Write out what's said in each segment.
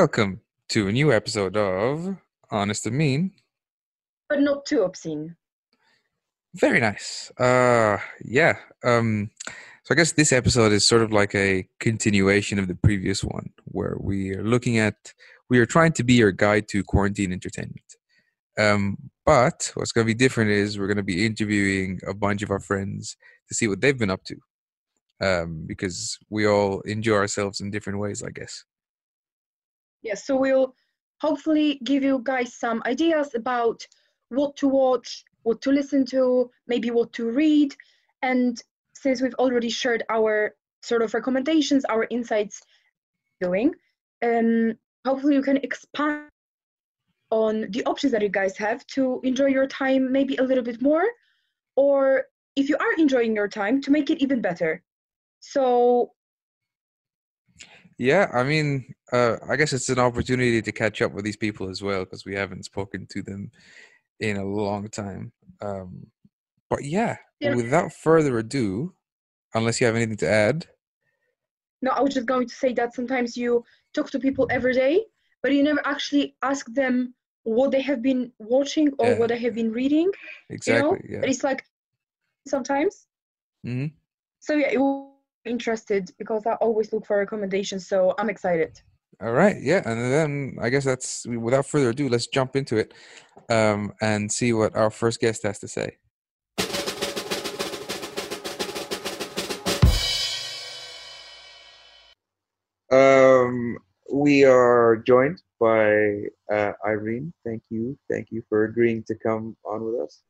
Welcome to a new episode of Honest and Mean. but not too obscene. Very nice. Uh yeah. Um so I guess this episode is sort of like a continuation of the previous one where we are looking at we are trying to be your guide to quarantine entertainment. Um but what's going to be different is we're going to be interviewing a bunch of our friends to see what they've been up to. Um because we all enjoy ourselves in different ways, I guess. Yes, so we'll hopefully give you guys some ideas about what to watch, what to listen to, maybe what to read. And since we've already shared our sort of recommendations, our insights doing, um, hopefully you can expand on the options that you guys have to enjoy your time maybe a little bit more, or if you are enjoying your time, to make it even better. So Yeah, I mean, uh, I guess it's an opportunity to catch up with these people as well because we haven't spoken to them in a long time. Um, but yeah, Yeah. without further ado, unless you have anything to add, No, I was just going to say that sometimes you talk to people every day, but you never actually ask them what they have been watching or Yeah. what they have been reading. exactly. But Yeah. it's like sometimes. hmm So yeah, it interested because I always look for recommendations. So I'm excited. All right. Yeah, and then I guess that's without further ado, let's jump into it um, and see what our first guest has to say. Um, we are joined by uh, Irene. Thank you, thank you for agreeing to come on with us.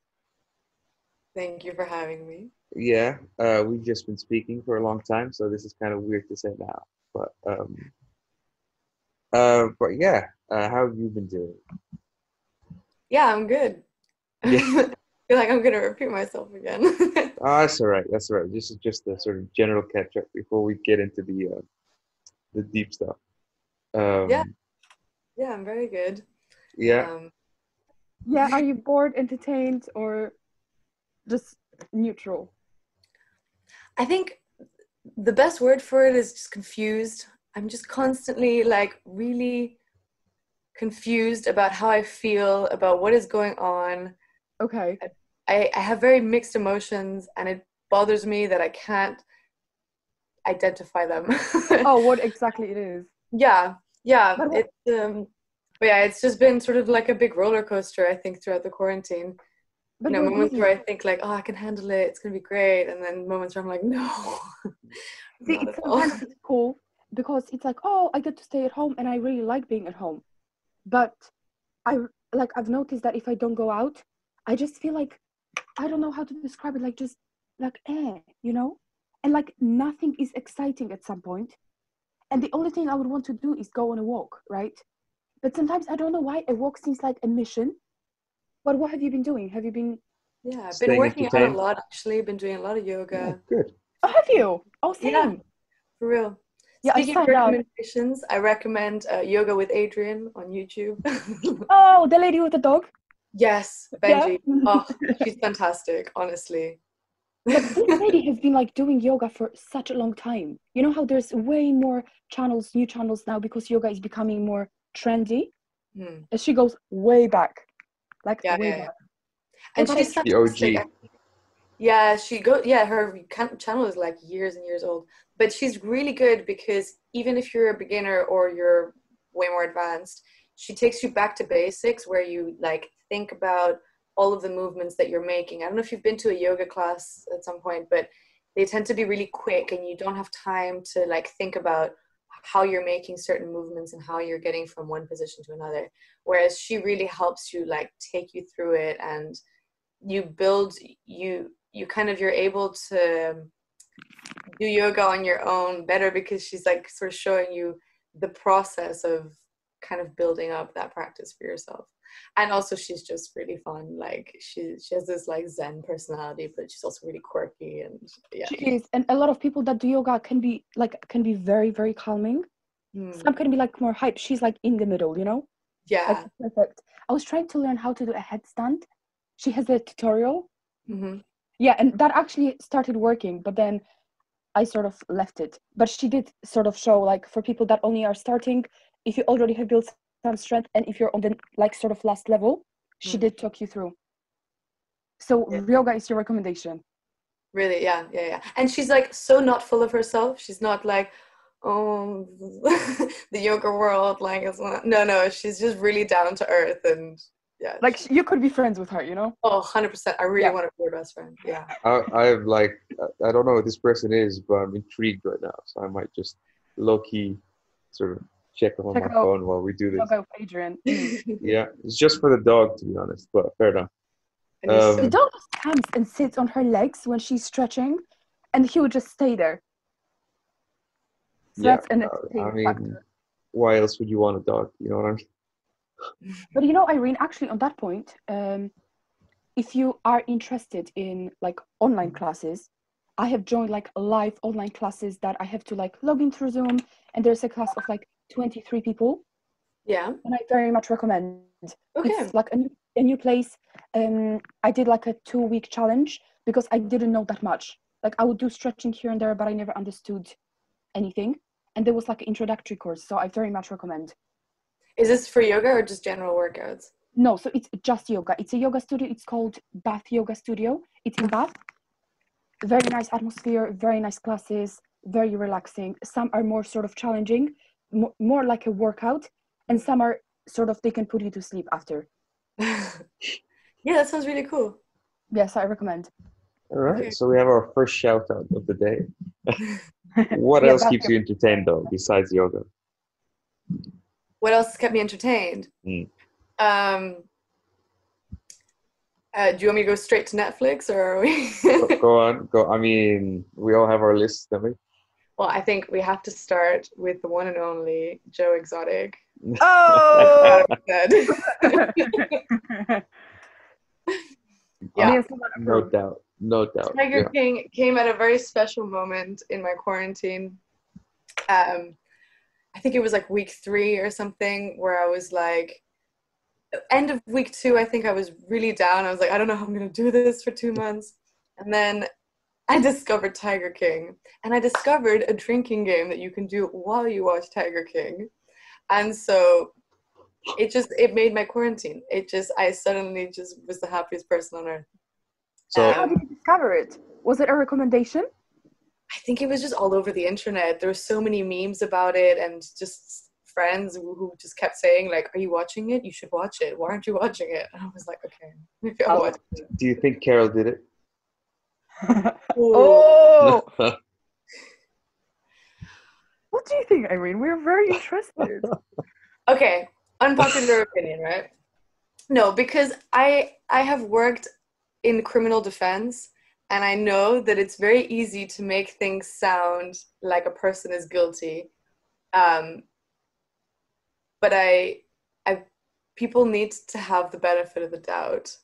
Thank you for having me. Yeah, uh, we've just been speaking for a long time, so this is kind of weird to say now. But um, uh, but yeah, uh, how have you been doing? Yeah, I'm good. Yeah. I feel like I'm gonna repeat myself again. Ah, that's all right. That's all right. This is just a sort of general catch up before we get into the uh, the deep stuff. Um, Yeah. yeah, I'm very good. Yeah. Um, Yeah, are you bored, entertained, or just neutral? I think the best word for it is just confused. I'm just constantly like really confused about how I feel about what is going on. Okay. I, I have very mixed emotions and it bothers me that I can't identify them. Oh, what exactly it is? Yeah, yeah. It's um, but yeah, it's just been sort of like a big roller coaster. I think throughout the quarantine. But you know, moments is where I think like, oh, I can handle it. It's gonna be great, and then moments where I'm like, no. See, it's sometimes it's cool because it's like, oh, I get to stay at home, and I really like being at home. But I like I've noticed that if I don't go out, I just feel like I don't know how to describe it. Like just like eh, you know, and like nothing is exciting at some point. And the only thing I would want to do is go on a walk, right? But sometimes I don't know why a walk seems like a mission. But what have you been doing? Have you been? Yeah, I've been working out a lot actually. Been doing a lot of yoga. good. Oh, have you? Oh, same. Yeah. For real. Yeah, I Speaking of signed up. recommendations, I recommend uh, Yoga with Adriene on YouTube. Oh, the lady with the dog. yes, Yeah. Benji. Oh, she's fantastic, honestly. But this lady has been like doing yoga for such a long time. You know how there's way more channels, new channels now because yoga is becoming more trendy. Hmm. And she goes way back, like Yeah, way yeah, yeah. back. And But she's The OG. fantastic. Yeah, she go. Yeah, her channel is like years and years old, but she's really good because even if you're a beginner or you're way more advanced, she takes you back to basics where you like think about all of the movements that you're making. I don't know if you've been to a yoga class at some point, but they tend to be really quick and you don't have time to like think about how you're making certain movements and how you're getting from one position to another. Whereas she really helps you like take you through it and you build you you kind of you're able to do yoga on your own better because she's like sort of showing you the process of kind of building up that practice for yourself and also she's just really fun like she she has this like zen personality but she's also really quirky and yeah She is, and a lot of people that do yoga can be like can be very very calming. Hmm. Some can be like more hype. She's like in the middle, you know. yeah Like perfect. I was trying to learn how to do a headstand. She has a tutorial. hmm Yeah, and that actually started working, but then I sort of left it. But she did sort of show like for people that only are starting, if you already have built some strength and if you're on the like sort of last level, she Mm. did talk you through. So Yeah. yoga is your recommendation. Really, yeah, yeah, yeah. And she's like so not full of herself. She's not like, oh, the yoga world, like, it's not- no, no. She's just really down to earth and yeah. Like you could be friends with her, you know? oh, 100%. I really Yeah. want to be her best friend. Yeah. I, I'm like, I- I don't know what this person is, but I'm intrigued right now. So I might just low key sort of check up on Check my out phone while we do this. Yoga with Adriene. Mm. Yeah, it's just for the dog, to be honest, but fair enough. Um, The dog just comes and sits on her legs when she's stretching, and he would just stay there. So Yeah, that's an uh, I mean, factor. why else would you want a dog? You know what I mean? But you know, Irene, actually, on that point, um, if you are interested in like online classes, I have joined like live online classes that I have to like log in through Zoom, and there's a class of like 23 people, yeah. and I very much recommend. Okay. It's like a new, a new place. Um, I did like a two week challenge because I didn't know that much. Like I would do stretching here and there, but I never understood anything. And there was like an introductory course, so I very much recommend. Is this for yoga or just general workouts? No, so it's just yoga. It's a yoga studio. It's called Bath Yoga Studio. It's in Bath. Very nice atmosphere, very nice classes, very relaxing. Some are more sort of challenging, mo- more like a workout, and some are sort of they can put you to sleep after. yeah, that sounds really cool. Yes, I recommend. All right, Okay. so we have our first shout out of the day. what Yeah, else that's keeps you entertained though, besides yoga? What else has kept me entertained? Mm. Um, uh, do you want me to go straight to Netflix or are we? Go, go on, go. I mean, we all have our lists, don't we? Well, I think we have to start with the one and only Joe Exotic. Oh! Yeah. No doubt, no doubt. Tiger Yeah. King came at a very special moment in my quarantine. Um, I think it was like week three or something where I was like, end of week two, I think I was really down. I was like, I don't know how I'm going to do this for two months. And then I discovered Tiger King. And I discovered a drinking game that you can do while you watch Tiger King. And so it just, it made my quarantine. It just, I suddenly just was the happiest person on earth. So um, How did you discover it? Was it a recommendation? I think it was just all over the internet. There were so many memes about it, and just friends who, who just kept saying like, "Are you watching it? You should watch it. Why aren't you watching it?" And I was like, "Okay, maybe I'll watch it." do you think Carole did it? Ooh. oh! What do you think, Irene? We're very interested. Okay, unpopular opinion, right? No, because I I have worked in criminal defense, and I know that it's very easy to make things sound like a person is guilty. Um, but I, I, people need to have the benefit of the doubt,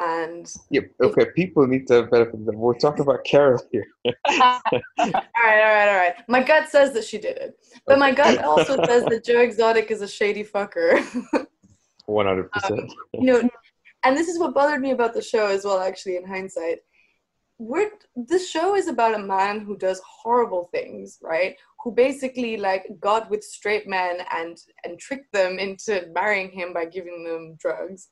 and yeah, okay, people need to have benefit. We're talking about Carole here. all right, all right, all right. My gut says that she did it, but my gut also says that Joe Exotic is a shady fucker. One hundred percent. Um, you know, and this is what bothered me about the show as well. Actually, in hindsight, we're this show is about a man who does horrible things, right? Who basically like got with straight men and and tricked them into marrying him by giving them drugs.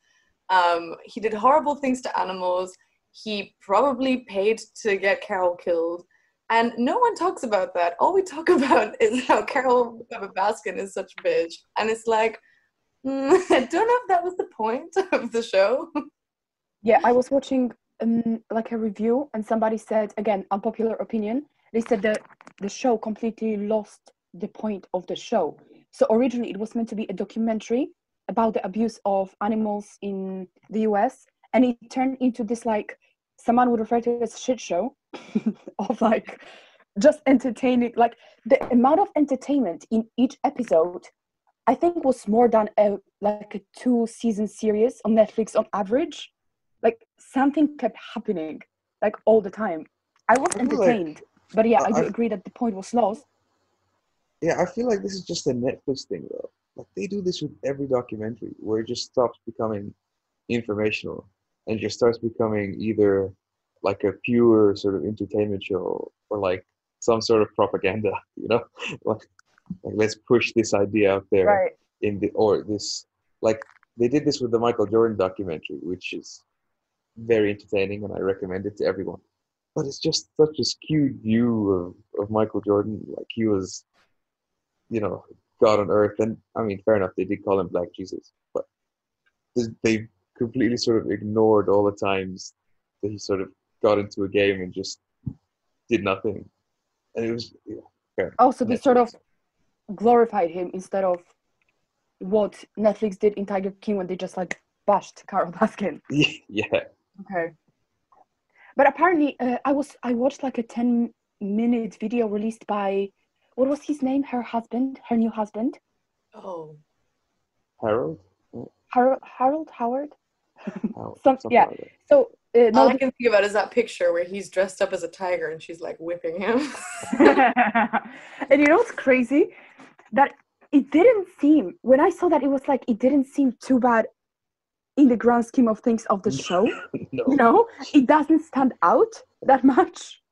Um, he did horrible things to animals. He probably paid to get Carole killed. And no one talks about that. All we talk about is how Carole Baskin is such a bitch. And it's like, mm, I don't know if that was the point of the show. Yeah, I was watching um, like a review, and somebody said again, unpopular opinion. They said that the show completely lost the point of the show. So originally, it was meant to be a documentary about the abuse of animals in the U.S., and it turned into this like someone would refer to it as shit show of like just entertaining. Like the amount of entertainment in each episode, I think, was more than a like a two season series on Netflix on average like something kept happening like all the time i was I feel like- entertained but yeah i do agree that the point was lost Yeah, I feel like this is just a Netflix thing though. Like they do this with every documentary where it just stops becoming informational and just starts becoming either like a pure sort of entertainment show or like some sort of propaganda, you know? Like Like, let's push this idea out there Right. in the or this like they did this with the Michael Jordan documentary, which is very entertaining, and I recommend it to everyone. But it's just such a skewed view of, of Michael Jordan. Like he was, you know, God on earth. And I mean, fair enough, they did call him Black Jesus, but they- completely sort of ignored all the times that he sort of got into a game and just did nothing. And it was, yeah, fair. Also, they sort of glorified him instead of what Netflix did in Tiger King when they just like bashed Carole Baskin. yeah. Okay. But apparently, uh, I was I watched like a ten minute video released by what was his name? Her husband, her new husband, Oh, Harold? Harold, Harold Howard. Howard, Some- yeah. like. So uh, no, all I can think about is that picture where he's dressed up as a tiger and she's like whipping him. and you know what's crazy? That it didn't seem when I saw that it was like it didn't seem too bad in the grand scheme of things of the show. no. You know, it doesn't stand out that much.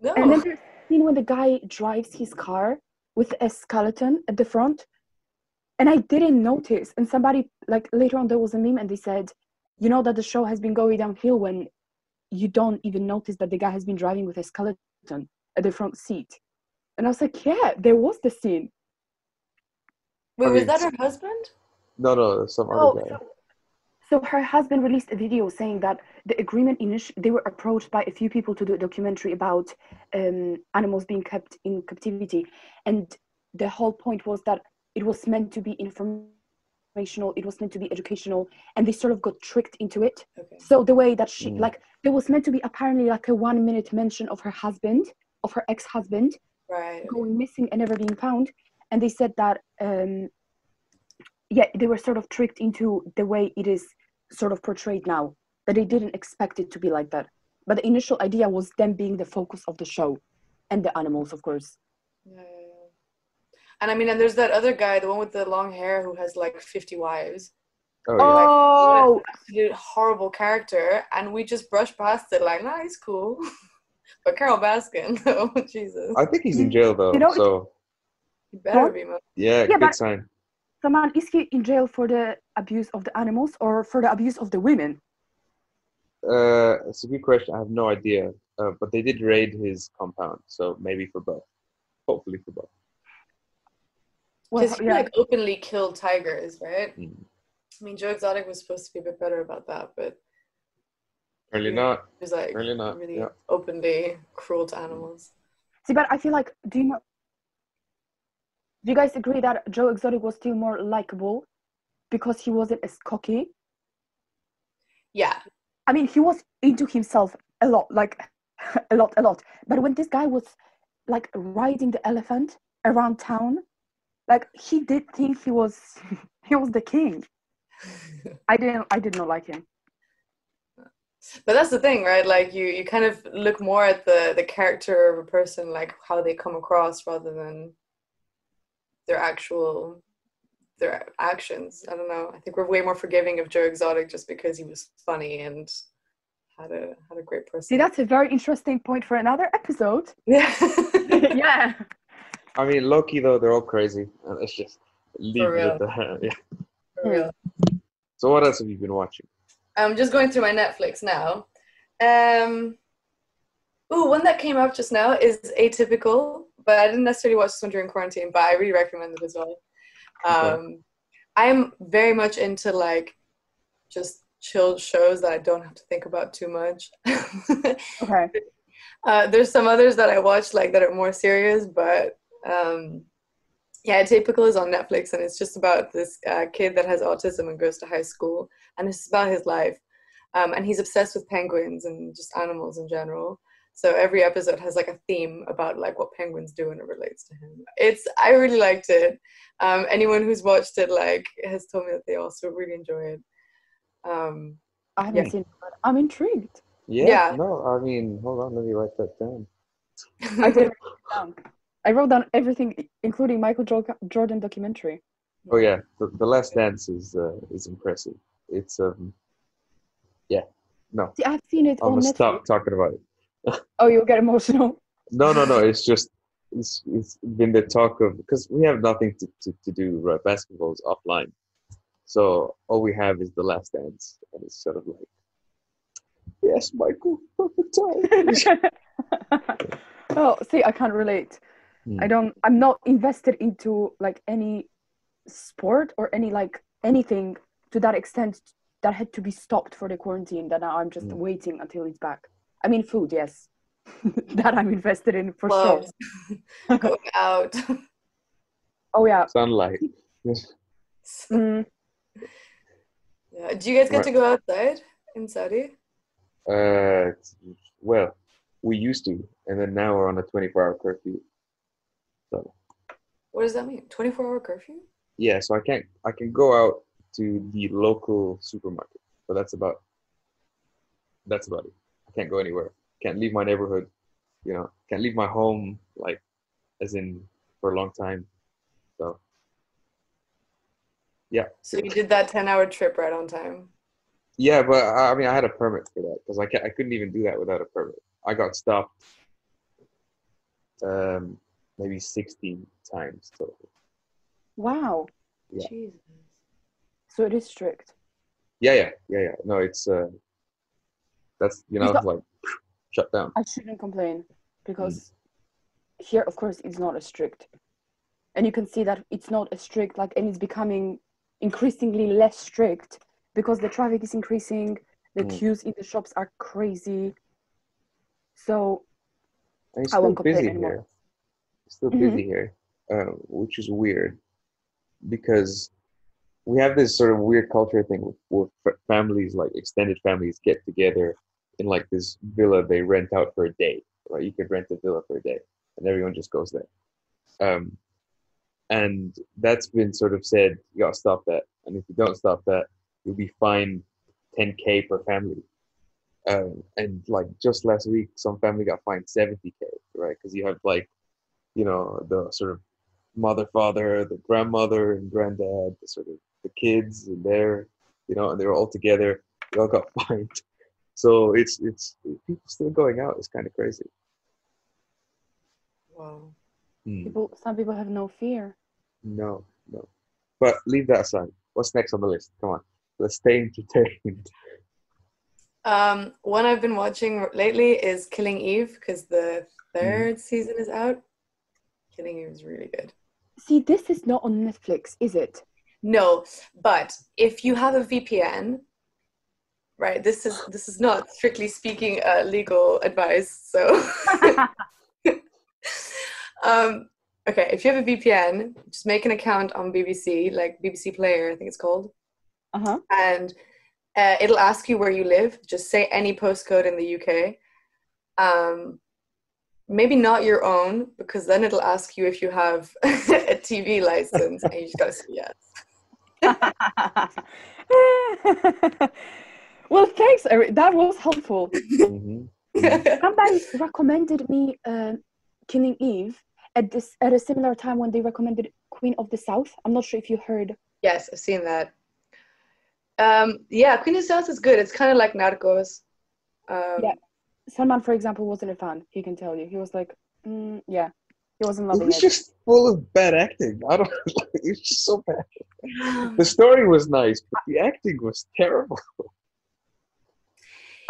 no. And then scene when the guy drives his car with a skeleton at the front. And I didn't notice. And somebody, like later on, there was a meme and they said, you know, that the show has been going downhill when you don't even notice that the guy has been driving with a skeleton at the front seat. And I was like, yeah, there was the scene. Wait, I was mean, that her husband? No, no, some Oh, other guy. so, so her husband released a video saying that the agreement initially they were approached by a few people to do a documentary about um, animals being kept in captivity, and the whole point was that it was meant to be informational, it was meant to be educational, and they sort of got tricked into it. Okay. So the way that she Mm. like there was meant to be apparently like a one minute mention of her husband, of her ex husband, Right. going missing and never being found and they said that um yeah they were sort of tricked into the way it is sort of portrayed now that they didn't expect it to be like that but the initial idea was them being the focus of the show and the animals of course Yeah, yeah, yeah. And I mean, and there's that other guy, the one with the long hair who has like 50 wives. Oh, oh! yeah. oh Absolute horrible character, and we just brushed past it like, nah, he's cool. but Carole Baskin, oh Jesus, I think he's in jail though. You know, so he better What? be. Man. yeah, Yeah, good but- sign. Someone is he in jail for the abuse of the animals or for the abuse of the women Uh, it's a good question. I have no idea. Uh, but they did raid his compound, so maybe for both. Hopefully for both. well Because he yeah like openly killed tigers, right? Mm. I mean, Joe Exotic was supposed to be a bit better about that, but Really Yeah. not. he was like Really not. really Yeah. openly cruel to animals. see but i feel like do you know do you guys agree that joe exotic was still more likable because he wasn't as cocky Yeah, I mean, he was into himself a lot, like a lot, a lot. But when this guy was like riding the elephant around town, like he did think he was he was the king. I didn't I did not like him. but that's the thing, right? Like you, you kind of look more at the the character of a person, like how they come across, rather than their actual their actions. I don't know. I think we're way more forgiving of Joe Exotic just because he was funny and had a had a great person. See, that's a very interesting point for another episode. yeah. yeah. I mean, low key though, they're all crazy, and it's just leave it real. at that. Yeah. For real. So what else have you been watching? I'm just going through my Netflix now. Um, ooh, one that came up just now is Atypical, but I didn't necessarily watch this one during quarantine, but I really recommend it as well. Um, I'm very much into like just chilled shows that I don't have to think about too much. Okay. uh, there's some others that I watched like that are more serious, but um, yeah, Atypical is on Netflix, and it's just about this uh, kid that has autism and goes to high school, and it's about his life. Um, and he's obsessed with penguins and just animals in general. So every episode has like a theme about like what penguins do and it relates to him. It's I really liked it. Um, anyone who's watched it like has told me that they also really enjoy it. Um, I haven't Yeah. seen it, but I'm intrigued. Yeah, Yeah. No, I mean, hold on, let me write that down. I did write down. I wrote down everything, including Michael Jo- Jordan documentary. Oh yeah, the, the Last Dance is uh, is impressive. It's um, yeah. No, See, I've seen it I'm on gonna Netflix. stop talking about it. Oh, you'll get emotional. No, no, no. It's just it's, it's been the talk of because we have nothing to, to, to do right is offline so all we have is the last dance and it's sort of like yes michael perfect time oh, see, I can't relate. Hmm. I don't. I'm not invested into like any sport or any like anything to that extent that had to be stopped for the quarantine. That now I'm just Mm. waiting until it's back. I mean, food, yes, that I'm invested in for Clothes. sure. Going out. Oh yeah. sunlight Mm, yeah. Do you guys get to go outside in Saudi? uh well we used to and then now we're on a 24 hour curfew so What does that mean? 24 hour curfew? yeah so i can't i can go out to the local supermarket but that's about that's about it i can't go anywhere can't leave my neighborhood you know can't leave my home like as in for a long time so yeah. So you did that 10 hour trip right on time. yeah but i I mean i had a permit for that because I, ca- I couldn't even do that without a permit i got stopped um maybe 16 times total wow. Yeah. Jesus. So it is strict. yeah yeah yeah yeah no it's uh that's you know like shut down I shouldn't complain because here, of course, it's not as strict, and you can see that it's not as strict. Like, and it's becoming increasingly less strict because the traffic is increasing. The Mm. queues in the shops are crazy. So I won't complain anymore. here. It's still Mhm. busy here, uh, which is weird because we have this sort of weird culture thing with families, like extended families, get together in like this villa they rent out for a day. Right, you could rent a villa for a day, and everyone just goes there. Um, and that's been sort of said, you gotta stop that. And if you don't stop that, you'll be fined 10k per family. Um, and like just last week, some family got fined 70k, right? Because you have like, you know, the sort of mother, father, the grandmother and granddad, the sort of the kids, and they're, you know, and they were all together. They all got fined. So it's it's people still going out. It's kind of crazy. Wow. Hmm. people, some people have no fear. No, no. But leave that aside. What's next on the list? Come on, let's stay entertained. Um, one I've been watching lately is Killing Eve because the third season is out. Killing Eve is really good. See, this is not on Netflix, is it? No, but if you have a VPN, right? This is this is not strictly speaking uh, legal advice. So, um, okay, if you have a VPN, just make an account on BBC, like BBC Player, I think it's called, Uh huh. and uh, it'll ask you where you live. Just say any postcode in the UK. Um, maybe not your own, because then it'll ask you if you have a TV license, and you just gotta say yes. well, thanks, Eric. That was helpful. Mhm. Somebody recommended me um, Killing Eve at this at a similar time when they recommended Queen of the South. I'm not sure if you heard. Yes, I've seen that. Um, yeah, Queen of the South is good. It's kind of like Narcos. Um, Yeah. Salman, for example, wasn't a fan. He can tell you. He was like, mm, yeah, he wasn't It loving was it. just full of bad acting. I don't. It's just so bad. The story was nice, but the acting was terrible.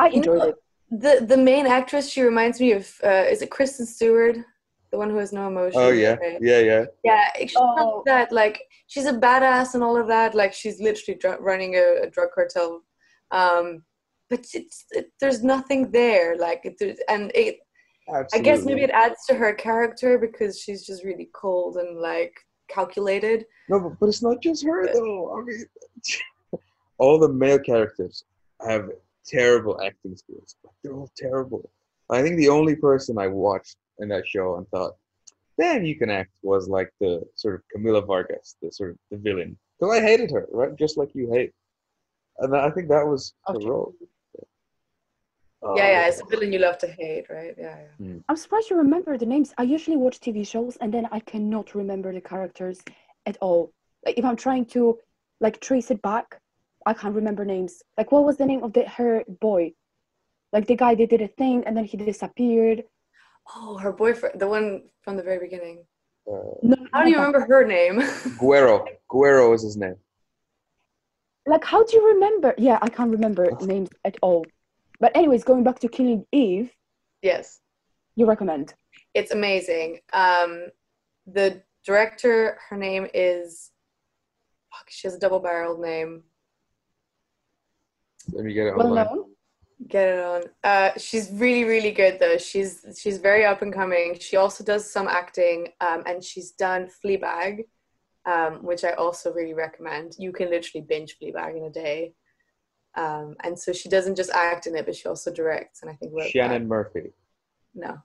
I You enjoyed know- it. The the main actress, she reminds me of. Uh, is it Kristen Stewart, the one who has no emotion? Oh yeah, right? yeah, yeah. Yeah, she's kind of Oh. that like she's a badass and all of that. Like she's literally dr- running a, a drug cartel, um, but it's it, there's nothing there. Like it, and it, Absolutely. I guess maybe it adds to her character because she's just really cold and like calculated. No, but, but it's not just her though. I mean, all the male characters have terrible acting skills. Like, they're all terrible. I think the only person I watched in that show and thought, "Damn, you can act," was like the sort of Camila Vargas, the sort of the villain. Because I hated her, right? Just like you hate. And I think that was the role. Oh, yeah, yeah, um, it's a villain you love to hate, right? Yeah, yeah. Hmm. I'm surprised you remember the names. I usually watch TV shows and then I cannot remember the characters at all. Like if I'm trying to like trace it back, I can't remember names. Like what was the name of the her boy? Like the guy they did a thing and then he disappeared. Oh, her boyfriend, the one from the very beginning. Uh, No, I don't even remember her name. Guero. Guero is his name. Like, how do you remember? Yeah, I can't remember names at all. But anyways, going back to Killing Eve, yes, you recommend. it's amazing. Um, the director, her name is. Fuck, she has a double-barreled name. Let me get it Well online. known. Get it on. Uh, she's really, really good though. She's she's very up and coming. She also does some acting, um, and she's done Fleabag, um, which I also really recommend. You can literally binge Fleabag in a day. Um, and so she doesn't just act in it, but she also directs. And I think Shannon that. Murphy. No.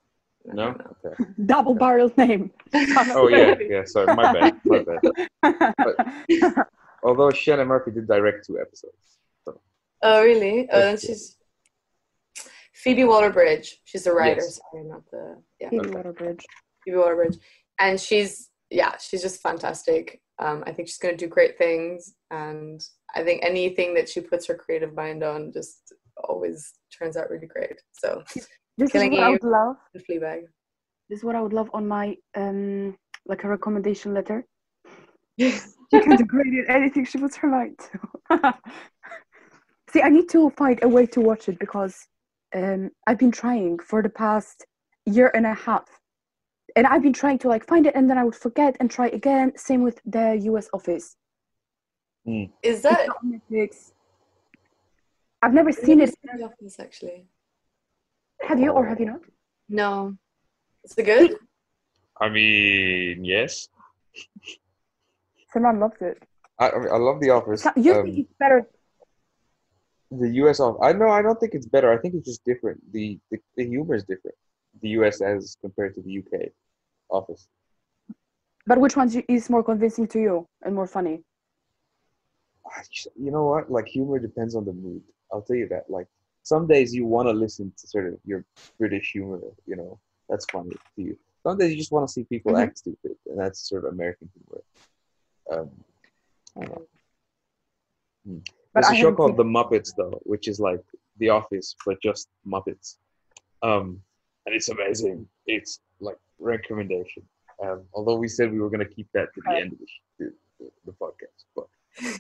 No? Okay. Double barreled name. Oh yeah, yeah. Sorry, my bad. My bad. Although Shannon Murphy did direct two episodes. Oh really? Oh, good. she's Phoebe Waller-Bridge. She's the writer. Yes. Sorry, not the yeah. Phoebe. Waller-Bridge. Phoebe Waller-Bridge, and she's yeah, she's just fantastic. Um, I think she's going to do great things, and I think anything that she puts her creative mind on just always turns out really great. So, This is what I would love. the Fleabag. This is what I would love on my um like a recommendation letter. She can do great at anything she puts her mind to. See, I need to find a way to watch it because um I've been trying for the past year and a half. And I've been trying to like find it and then I would forget and try again. Same with the US office. Is that on Netflix. I've never seen it. The Office, actually? Have you or have you not? No. Is it good? I mean, yes. Someone loves it. I, I mean, I love The Office. You Um, think it's better? The U.S. Office. I know. I don't think it's better. I think it's just different. The, the the humor is different. The U.S. as compared to the U.K. Office. But which one is more convincing to you and more funny? You know what? Like humor depends on the mood. I'll tell you that. Like some days you want to listen to sort of your British humor. You know, that's funny to you. Some days you just want to see people Mhm. act stupid, and that's sort of American humor. Um, I don't know. But There's I a show called seen- The Muppets though, which is like The Office but just Muppets. Um, and it's amazing. It's like recommendation. Um, although we said we were gonna keep that to the Okay. end of the, the, the, the podcast, but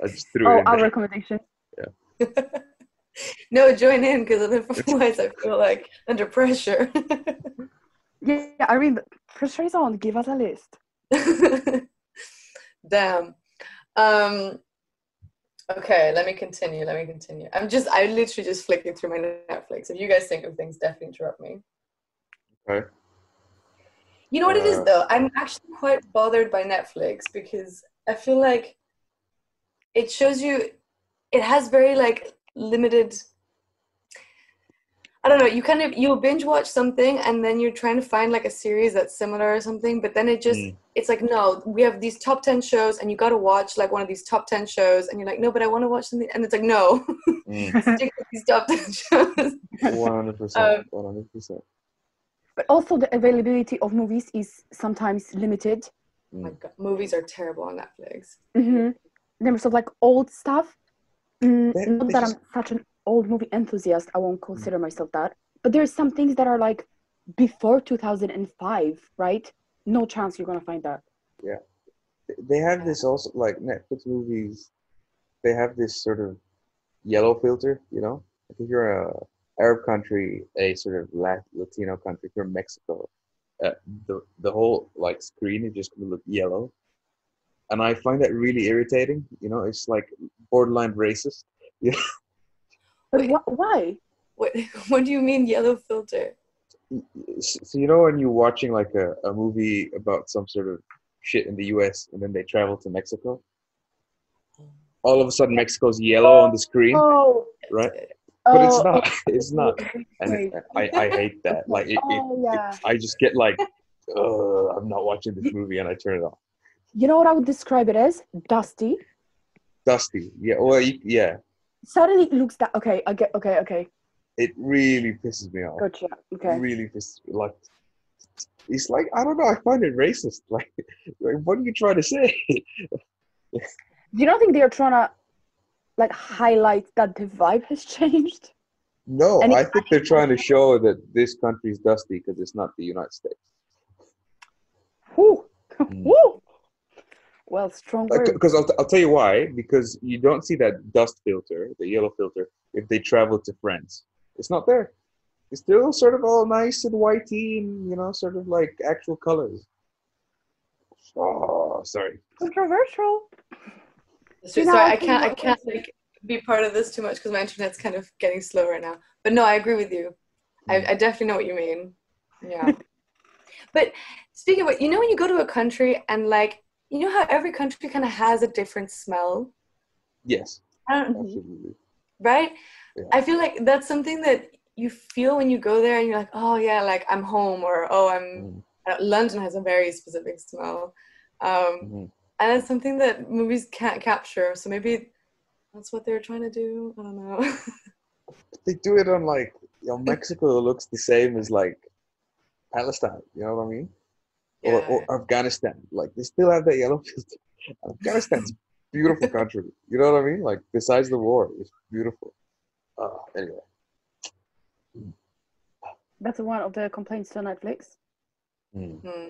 I just threw Oh, it in our there. recommendation. Yeah. no, join in because otherwise I feel like under pressure. Yeah, I mean, pressure is on. Give us a list. Damn. Um, okay, let me continue. Let me continue. I'm just, I literally just flicking through my Netflix. If you guys think of things, definitely interrupt me. Okay. You know what it is Uh, though? I'm actually quite bothered by Netflix because I feel like it shows you it has very like limited I don't know, you kind of you'll binge watch something and then you're trying to find like a series that's similar or something, but then it just Mm. it's like no, we have these top 10 shows and you got to watch like one of these top 10 shows and you're like no, but I want to watch something and it's like no, Mm. stick with these top 10 shows. One hundred percent. Um, One hundred percent. But also, the availability of movies is sometimes limited. Oh my god, movies are terrible on Netflix. Mm-hmm. In terms of like old stuff. Mm, They- not that just- I'm such an old movie enthusiast. I won't consider myself that. But there's some things that are like before 2005, right? No chance you're gonna find that. Yeah, they have this also like Netflix movies. They have this sort of yellow filter, you know. Like if you're a Arab country, a sort of Lat- Latino country, if you're Mexico, uh, the the whole like screen is just gonna look yellow, and I find that really irritating. You know, it's like borderline racist. But Wait. wh- why? What what do you mean yellow filter? So so you know when you're watching like a, a movie about some sort of shit in the U.S. and then they travel to Mexico, all of a sudden Mexico's yellow on the screen, Oh, right? But it's oh, not. It's not. okay, and wait. it, I, I hate that. Like it, it, Oh, yeah. it- I just get like, uh, I'm not watching this movie, and I turn it off. You know what I would describe it as? Dusty. Dusty, yeah, well, you, yeah, Suddenly it looks that okay. I get okay. Okay, it really pisses me off. gotcha. It Okay. really pisses me like. It's like I don't know. I find it racist. Like, like what are you trying to say? Do you not think they are trying to like highlight that the vibe has changed? No, And I it- think they're trying to show that this country's dusty because it's not the United States. Whew. Mm. Woo. Well, strong word. Because I'll, I'll tell you why. Because you don't see that dust filter, the yellow filter, if they travel to France. It's not there. It's still sort of all nice and whitey and, you know, sort of like actual colors. Oh, sorry. Controversial. So, You know, sorry, I I can't. I can't like be part of this too much because my internet's kind of getting slow right now. But no, I agree with you. I, hmm. I definitely know what you mean. Yeah. but speaking of what, you know, when you go to a country and like, you know how every country kind of has a different smell, Yes, I don't, absolutely. right? Yeah. I feel like that's something that you feel when you go there and you're like, oh yeah, like I'm home, or oh I'm. Uh, London has a very specific smell, um, mhm. and it's something that movies can't capture. So maybe that's what they're trying to do. I don't know. They do it on like, you know, Mexico looks the same as like Palestine. You know what I mean? Or, Yeah. or Afghanistan. Like they still have that yellow filter. Afghanistan's beautiful country. You know what I mean? Like besides the war, it's beautiful. Uh, anyway. That's one of the complaints to Netflix. Mm. Hmm.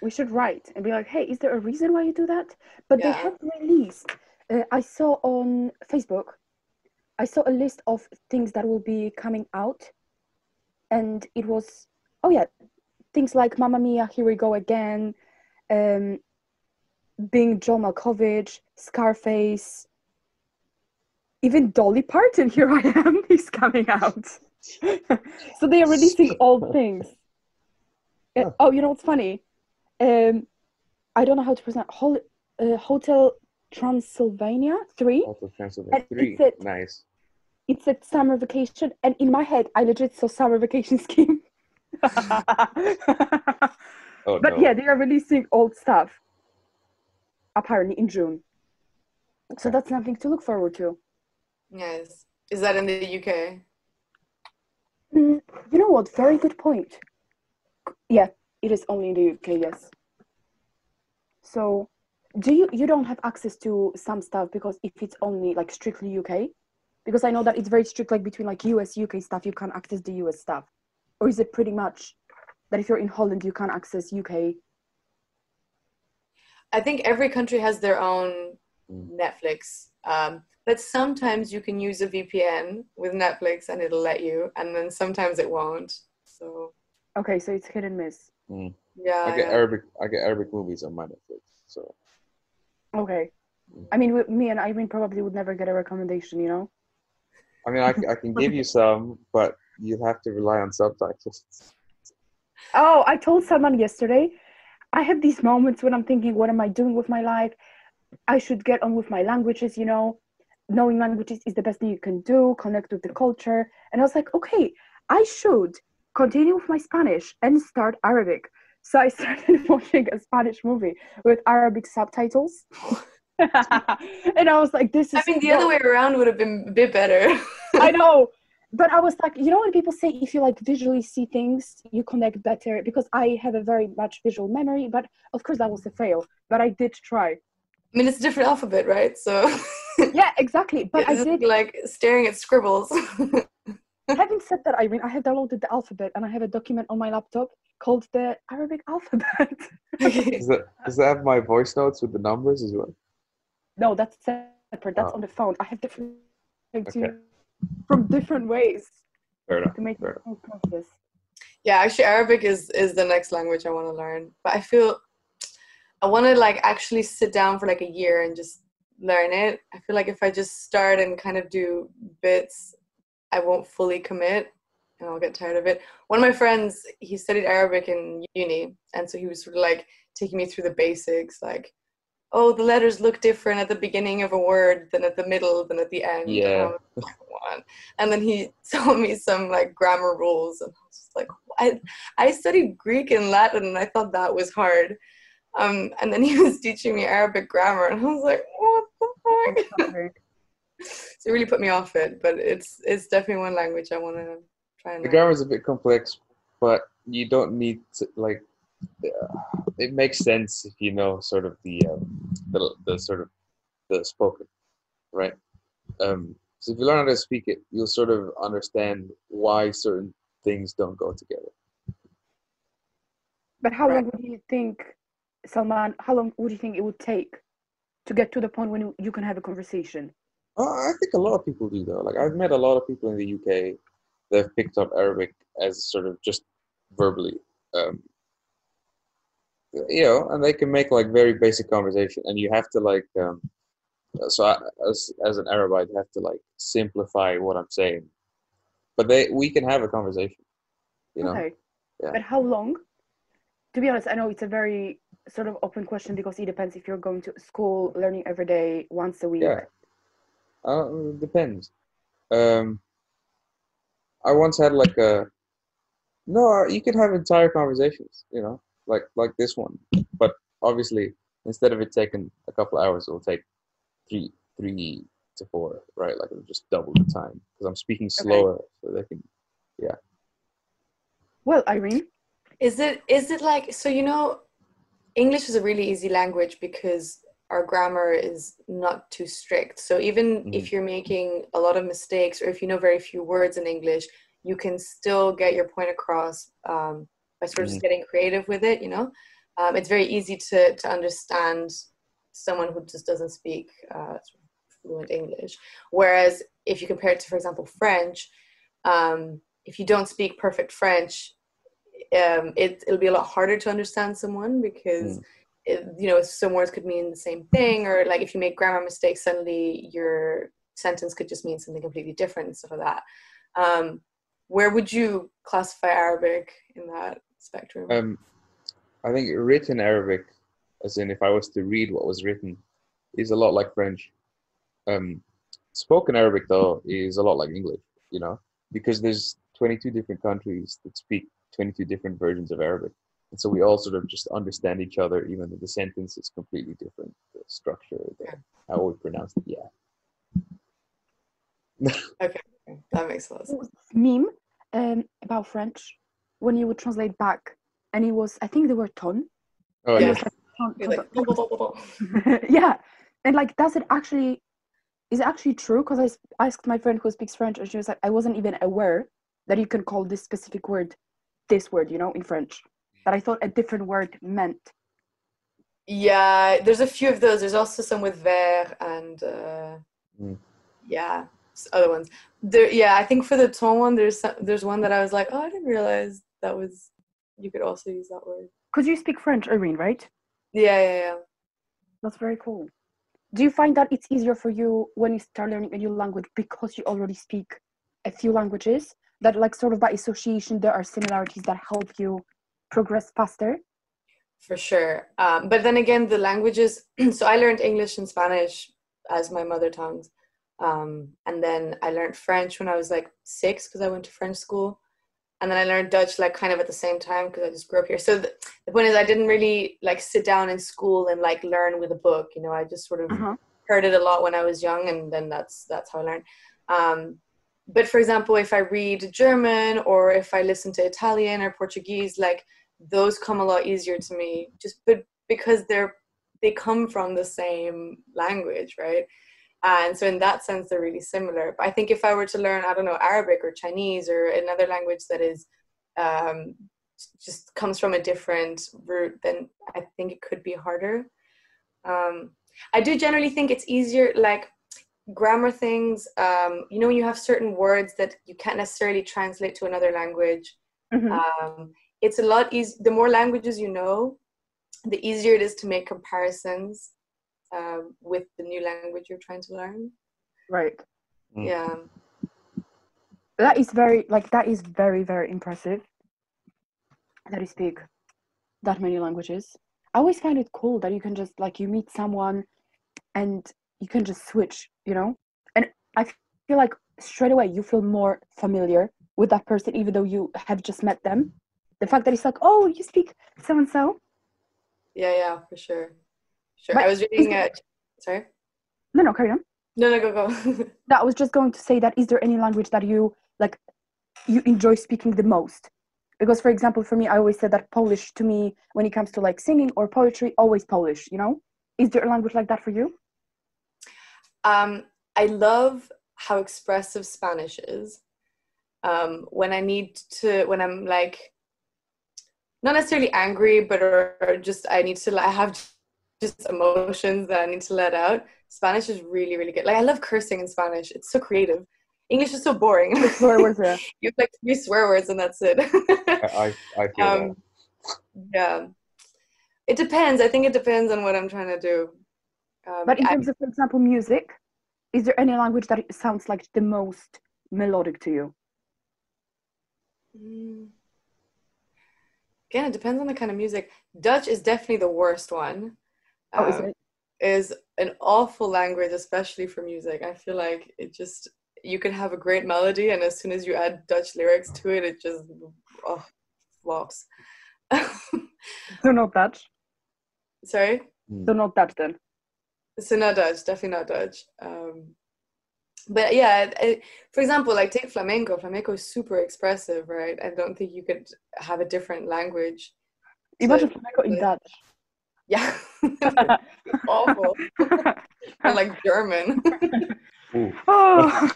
We should write and be like, hey, is there a reason why you do that? But they have released, uh, I saw on Facebook, I saw a list of things that will be coming out. And it was, oh yeah, things like Mamma Mia, Here We Go Again, um, being John Malkovich, Scarface, even Dolly Parton, Here I Am, is coming out. so they are releasing old things. Uh, oh, you know what's funny? Um, I don't know how to pronounce Hol- uh, Hotel Transylvania 3. Also Transylvania three. it's it. Nice. It's a summer vacation, and in my head, I legit saw summer vacation scheme. Oh but no. yeah, they are releasing old stuff apparently in June. So that's something to look forward to. Yes. Is that in the UK? Mm, you know what? Very good point. Yeah, it is only in the UK, yes. So, do you you don't have access to some stuff because if it's only like strictly UK? Because I know that it's very strict like between like US UK stuff you can't access the US stuff. Or is it pretty much that if you're in Holland you can't access UK? I think every country has their own Mm. Netflix. Um, but sometimes you can use a VPN with Netflix and it'll let you, and then sometimes it won't. So Okay, so it's hit and miss. yeah, I get yeah. Arabic I get Arabic movies on my Netflix. So Okay. I mean, with me and Irene probably would never get a recommendation, you know? I mean I can give you some, but you'll have to rely on subtitles. Oh, I told someone yesterday, I have these moments when I'm thinking, what am I doing with my life? I should get on with my languages, you know. Knowing languages is the best thing you can do, connect with the culture. And I was like, okay, I should continue with my Spanish and start Arabic. So I started watching a Spanish movie with Arabic subtitles. and I was like, this is I mean, the so other way around would have been a bit better. I know. But I was like, you know, when people say if you like visually see things, you connect better because I have a very much visual memory. But of course, that was a fail. But I did try. I mean, it's a different alphabet, right? So Yeah, exactly. But I did. like staring at scribbles. Having said that, Irene, I have downloaded the alphabet and I have a document on my laptop called the Arabic alphabet. Does that does that have my voice notes with the numbers as well? no, that's separate. That's Oh. on the phone. I have different Okay. From different ways Fair enough. to make Fair it more process. yeah, actually, Arabic is is the next language I want to learn. But I feel I want to like actually sit down for like a year and just learn it. I feel like if I just start and kind of do bits, I won't fully commit and I'll get tired of it. One of my friends, he studied Arabic in uni, and so he was sort of like taking me through the basics, like, oh, the letters look different at the beginning of a word than at the middle than at the end. And Yeah. was like, And then he told me some like grammar rules, and I was just like, I, I studied Greek and Latin, and I thought that was hard. Um, and then he was teaching me Arabic grammar, and I was like, what the fuck? so it really put me off it, but it's it's definitely one language I want to try and The learn. grammar is a bit complex, but you don't need to like. Uh, it makes sense if you know sort of the um, the the sort of the spoken, right? Um, So if you learn how to speak it, you'll sort of understand why certain things don't go together. But how Right. long would you think, Salman? How long would you think it would take to get to the point when you- you can have a conversation? Uh, I think a lot of people do though. Like I've met a lot of people in the UK that have picked up Arabic as sort of just verbally. Um, you know, and they can make like very basic conversation, and you have to like. Um, so I, as as an Arab, I'd have to like simplify what I'm saying, but they we can have a conversation. You know, Okay. Yeah. But how long? To be honest, I know it's a very sort of open question because it depends if you're going to school, learning every day, once a week. Yeah. Uh, depends. Um, I once had like a no. You can have entire conversations, you know, like like this one. But obviously, instead of it taking a couple hours, it'll take three three to four, right? Like it'll just double the time because I'm speaking slower, so they can. Yeah. Well, Irene, Is it is it like so you know English is a really easy language because our grammar is not too strict. So even if you're making a lot of mistakes or if you know very few words in English, you can still get your point across um, by sort of just getting creative with it. You know, um, it's very easy to to understand someone who just doesn't speak uh, fluent English. Whereas if you compare it to, for example, French, um, if you don't speak perfect French, um, it, it'll be a lot harder to understand someone because it, you know some words could mean the same thing or like if you make grammar mistakes suddenly your sentence could just mean something completely different and stuff like that um, where would you classify arabic in that spectrum Um, I think written Arabic, as in if I was to read what was written, is a lot like French. Um, spoken Arabic though is a lot like English, you know, because there's 22 different countries that speak 22 different versions of Arabic, and so we all sort of just understand each other, even though the sentence is completely different, the structure, the, how we pronounce it. Yeah. Okay, that makes a lot of sense meme um, about French when you would translate back, and it was I think the word ton. Oh yeah. like, ton- You're ton- yeah, and like, does it actually? Is it actually true? Because I asked my friend who speaks French, and she was like, I wasn't even aware that you can call this specific word this word, you know, in French. That I thought a different word meant. yeah there's a few of those there's also some with ver and uh, Mm. yeah other ones there yeah i think for the ton one there's some, there's one that i was like oh i didn't realize that was you could also use that word Because you speak French, Irene, right? yeah yeah yeah That's very cool. Do you find that it's easier for you when you start learning a new language because you already speak a few languages? That, like, sort of by association, there are similarities that help you progress faster? for sure um, but then again the languages so i learned english and spanish as my mother tongues um, and then i learned french when i was like six because i went to french school and then i learned dutch like kind of at the same time because i just grew up here. So the, the point is i didn't really like sit down in school and like learn with a book you know i just sort of Uh-huh. heard it a lot when i was young and then that's that's how i learned. Um, but for example if i read german or if i listen to italian or portuguese like those come a lot easier to me just but because they're they come from the same language right and so in that sense they're really similar. But i think if i were to learn i don't know arabic or chinese or another language that is um, just comes from a different root then i think it could be harder. Um, i do generally think it's easier like grammar things um, you know when you have certain words that you can't necessarily translate to another language Mhm. um, it's a lot easier the more languages you know the easier it is to make comparisons uh, with the new language you're trying to learn right. Mm. yeah That is very, like, that is very, very impressive that you speak that many languages. I always find it cool that you can just, like, you meet someone and you can just switch, you know? And I feel like straight away you feel more familiar with that person, even though you have just met them. The fact that it's like, oh, you speak so and so. yeah yeah for sure sure. But i was reading uh, sorry? No, no, carry on. no no go go. That I was just going to say that is there any language that you like you enjoy speaking the most? Because for example for me i always said that polish to me when it comes to like singing or poetry always polish you know? Is there a language like that for you? Um i love how expressive Spanish is. Um, when I need to, when I'm like, not necessarily angry, but or, or just I need to, I have just emotions that I need to let out. Spanish is really, really good. Like I love cursing in Spanish. It's so creative. English is so boring. Swear words, yeah. you have like three swear words and that's it. I, I, I feel um, yeah. It depends. I think it depends on what I'm trying to do. Um, But in I- terms of, for example, music, is there any language that it sounds like the most melodic to you? Mm. Again, it depends on the kind of music. Dutch is definitely the worst one. Oh, is Um, an awful language, especially for music. I feel like it just you can have a great melody, and as soon as you add Dutch lyrics to it, it just oh, flops. So not Dutch. Sorry, So not Dutch then. so not Dutch, definitely not Dutch. Um, but yeah, it- it- for example, like take flamenco. Flamenco is super expressive, right? I don't think you could have a different language. Imagine flamenco in Dutch. Yeah, awful. or like German. Oh.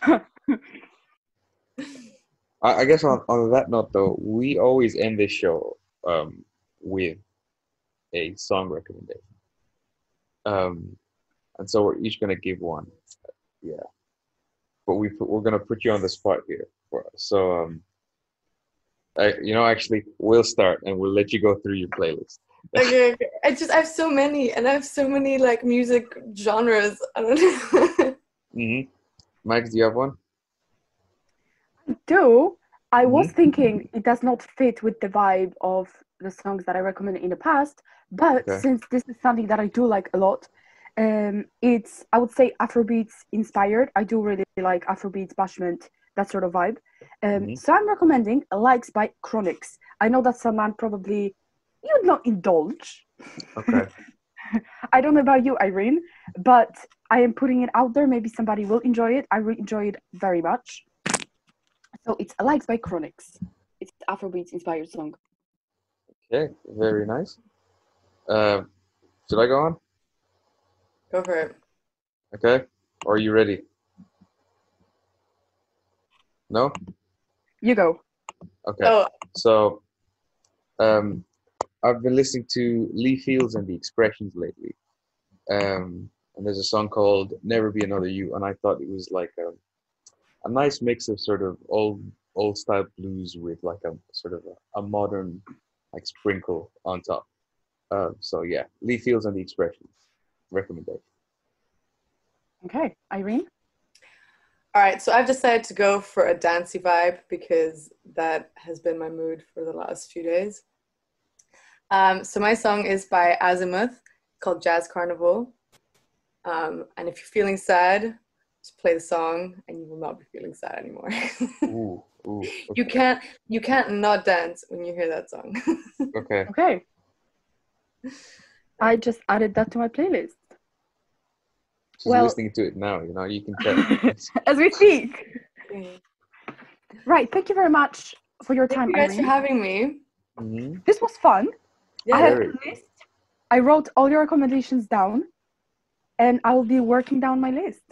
I, I guess on, on that note, though, we always end this show um, with a song recommendation. Um, and so we're each going to give one. Yeah. But we put, we're going to put you on the spot here. For us. So, um, I, you know, actually, we'll start and we'll let you go through your playlist. okay, okay. I just I have so many, and I have so many like music genres. I don't know. Mm-hmm. Mike, do you have one? I do I was thinking it does not fit with the vibe of the songs that I recommended in the past, but Okay. since this is something that I do like a lot, um, it's I would say Afrobeats inspired. I do really like Afrobeats, bashment, that sort of vibe. Um, Mhm. So I'm recommending "Likes" by Chronixx. I know that someone probably you'd not indulge. Okay. I don't know about you, Irene, but I am putting it out there. Maybe somebody will enjoy it. I will enjoy it very much. So it's a Likes by Chronixx. It's Afrobeats inspired song. Okay. Very nice. Um, should I go on? Go for it. Okay. Are you ready? No? You go. Okay. Oh, So, um, I've been listening to Lee Fields and the Expressions lately. Um, and there's a song called Never Be Another You. And I thought it was like a, a nice mix of sort of old, old style blues with like a sort of a, a modern like sprinkle on top. Uh, so yeah, Lee Fields and the Expressions recommendation. Okay, Irene. all right. So I've decided to go for a dancey vibe because that has been my mood for the last few days. Um, so my song is by Azymuth called Jazz Carnival. Um, and if you're feeling sad, just play the song, and you will not be feeling sad anymore. Ooh, ooh. you can't you can't not dance when you hear that song. Okay. Okay. I just added that to my playlist She's Well- listening to it now, you know, you can tell. as we speak. Right. Thank you very much for your time, you guys for having me. Mhm. This was fun. I Yeah. have a list. I wrote all your recommendations down, and I will be working down my list.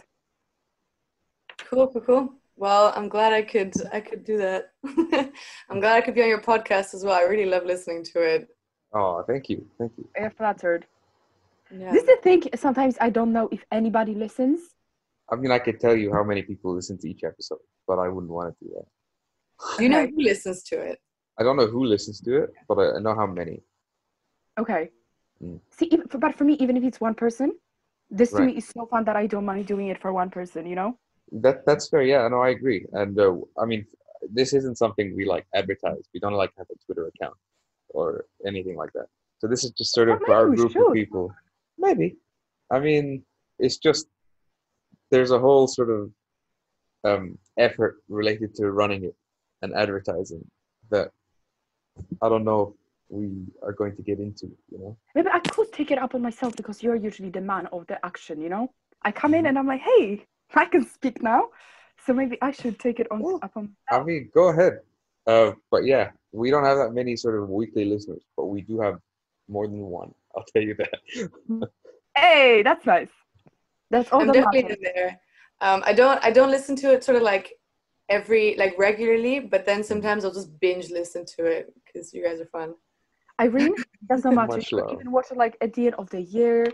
Cool, cool, cool. Well, I'm glad I could I could do that. I'm glad I could be on your podcast as well. I really love listening to it. Oh, thank you. Thank you. I am flattered. Yeah. This is the thing. Sometimes I don't know if anybody listens. I mean, I could tell you how many people listen to each episode, but I wouldn't want to do that. Do you know who listens to it? I don't know who listens to it, but I I know how many. Okay. Mm. See, even, but for me, even if it's one person, this to Right. me is so fun that I don't mind doing it for one person. You know? That that's fair. Yeah, no, I agree. And uh, I mean, this isn't something we like advertise. We don't like have a Twitter account or anything like that. So this is just sort of for our group of people. Maybe. I mean, it's just there's a whole sort of um, effort related to running it and advertising that I don't know we are going to get into. You know. Maybe I could take it up on myself because you're usually the man of the action. You know? I come in and I'm like, hey, I can speak now. So maybe I should take it on Well, up on. I mean, go ahead. Uh, but yeah, we don't have that many sort of weekly listeners, but we do have more than one. I'll tell you that. Hey, that's nice. That's all I'm that definitely matters. there. Um, I don't I don't listen to it sort of like every like regularly, but then sometimes I'll just binge listen to it because you guys are fun. Irene, does not matter. Much You love. even watch it like at the end of the year,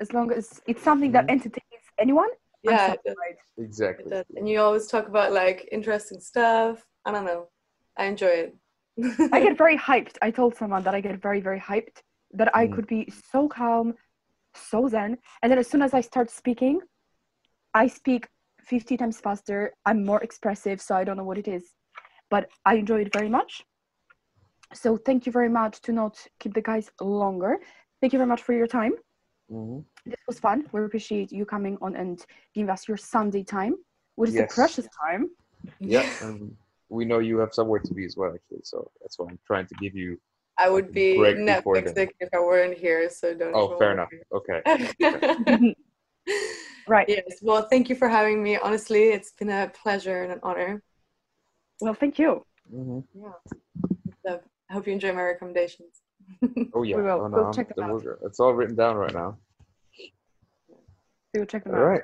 as long as it's something that Mhm. entertains anyone. Yeah, it does. satisfied. It Exactly. does. and you always talk about like interesting stuff. I don't know. I enjoy it. I get very hyped. I told someone that I get very, very hyped. That I Mm. could be so calm, so zen, and then as soon as I start speaking, I speak 50 times faster. I'm more expressive, so I don't know what it is, but I enjoy it very much. So thank you very much. To not keep the guys longer, thank you very much for your time. hmm This was fun. We appreciate you coming on and giving us your Sunday time, which is Yes. a precious time. Yeah, and we know you have somewhere to be as well, actually. So that's why I'm trying to give you. I would be Break Netflix then. if I weren't here, so don't. Oh, fair enough. worry. Okay. right. yes. Well, thank you for having me. Honestly, it's been a pleasure and an honor. Well, thank you. hmm So I hope you enjoy my recommendations. oh yeah, we will. Oh, no, we'll check them out. It's all written down right now. We'll check them all out. All right.